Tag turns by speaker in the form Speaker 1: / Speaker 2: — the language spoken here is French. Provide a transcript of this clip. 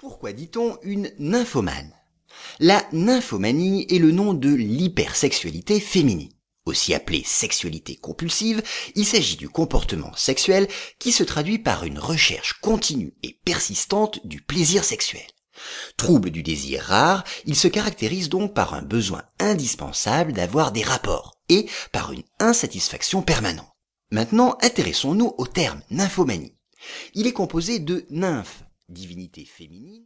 Speaker 1: Pourquoi dit-on une nymphomane? La nymphomanie est le nom de l'hypersexualité féminine. Aussi appelée sexualité compulsive, il s'agit du comportement sexuel qui se traduit par une recherche continue et persistante du plaisir sexuel. Trouble du désir rare, il se caractérise donc par un besoin indispensable d'avoir des rapports et par une insatisfaction permanente. Maintenant, intéressons-nous au terme nymphomanie. Il est composé de nymphes, divinité féminine,